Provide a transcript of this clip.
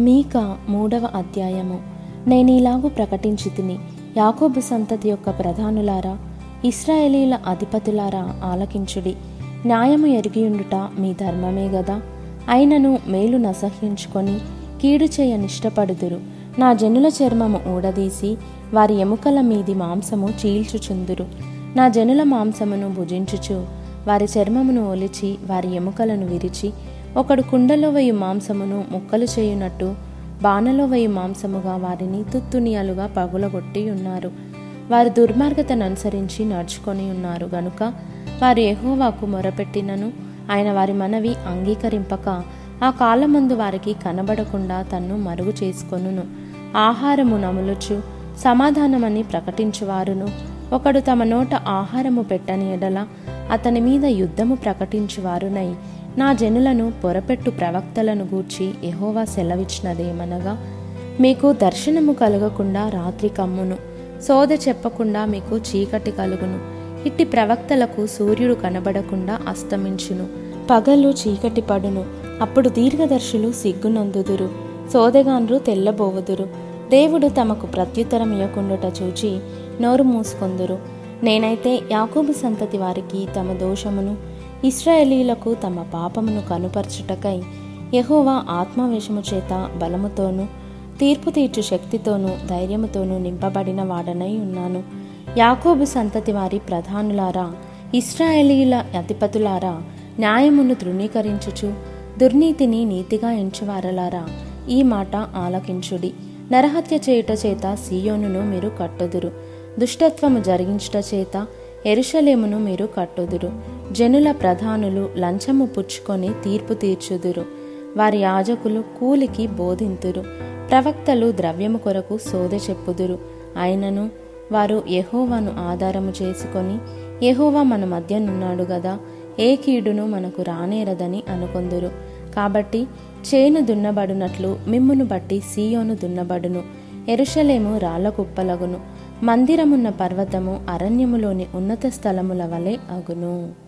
మీక మూడవ అధ్యాయము. నేనీలాగు ప్రకటించి తిని యాకోబు సంతతి యొక్క ప్రధానులారా ఇస్రాయేలీల అధిపతులారా ఆలకించుడి. న్యాయము ఎరిగియుండుట మీ ధర్మమే గదా. అయినను మేలు నసహించుకొని కీడు చేయనిష్టపడుదురు నా జనుల చర్మము ఊడదీసి వారి ఎముకల మీది మాంసము చీల్చుచుందురు. నా జనుల మాంసమును భుజించుచు వారి చర్మమును ఒలిచి వారి ఎముకలను విరిచి ఒకడు కుండలో వయ్యి మాంసమును ముక్కలు చేయునట్టు బాణలో వయ్యి మాంసముగా వారిని తుత్తునియలుగా పగులగొట్టి ఉన్నారు. వారి దుర్మార్గతను అనుసరించి నడుచుకొని ఉన్నారు. గనుక వారు ఎహోవాకు మొరపెట్టినను ఆయన వారి మనవి అంగీకరింపక ఆ కాలమందు వారికి కనబడకుండా తన్ను మరుగు చేసుకొనును. ఆహారము నములుచు సమాధానమని ప్రకటించువారును. ఒకడు తమ నోట ఆహారము పెట్టని ఎడల అతని మీద యుద్ధము ప్రకటించువారునై నా జనులను పొరపెట్టు ప్రవక్తలను గూర్చి ఎహోవా సెలవిచ్చినదేమనగా మీకు దర్శనము కలగకుండా రాత్రి కమ్మును సోద చెప్పకుండా మీకు చీకటి కలుగును ఇట్టి ప్రవక్తలకు సూర్యుడు కనబడకుండా అస్తమించును పగలు చీకటి పడును అప్పుడు దీర్ఘదర్శులు సిగ్గునందుదురు సోదగాన్రు తెల్లబోవుదురు దేవుడు తమకు ప్రత్యుత్తరం ఇవ్వకుండుట చూచి నోరు మూసుకొందురు. నేనైతే యాకోబు సంతతి వారికి తమ దోషమును ఇస్రాయేలీలకు తమ పాపమును కనుపరచుటకై యహోవా ఆత్మవేషము చేత బలముతోనూ తీర్పు తీర్చు శక్తితోనూ ధైర్యముతోనూ నింపబడిన వాడనై ఉన్నాను. యాకోబు సంతతి వారి ప్రధానులారా ఇస్రాయేలీల అధిపతులారా న్యాయమును తృణీకరించుచు దుర్నీతిని నీతిగా ఎంచువారలారా ఈ మాట ఆలకించుడి. నరహత్య చేయుట చేత సీయోనును మీరు కట్టుదురు. దుష్టత్వము జరిగించుట చేత ఎరుషలేమును మీరు కట్టుదురు. జనుల ప్రధానులు లంచము పుచ్చుకొని తీర్పు తీర్చుదురు. వారి యాజకులు కూలికి బోధింతురు. ప్రవక్తలు ద్రవ్యము కొరకు సోద చెప్పుదురు. అయినను వారు యహోవాను ఆధారము చేసుకొని యహోవా మన మధ్యనున్నాడు గదా ఏ కీడును మనకు రానేరదని అనుకొందురు. కాబట్టి చేను దున్నబడునట్లు మిమ్మును బట్టి సీయోను దున్నబడును. ఎరుషలేము రాళ్ళ కుప్పలగును మందిరమున్న పర్వతము అరణ్యములోని ఉన్నత స్థలముల వలె అగును.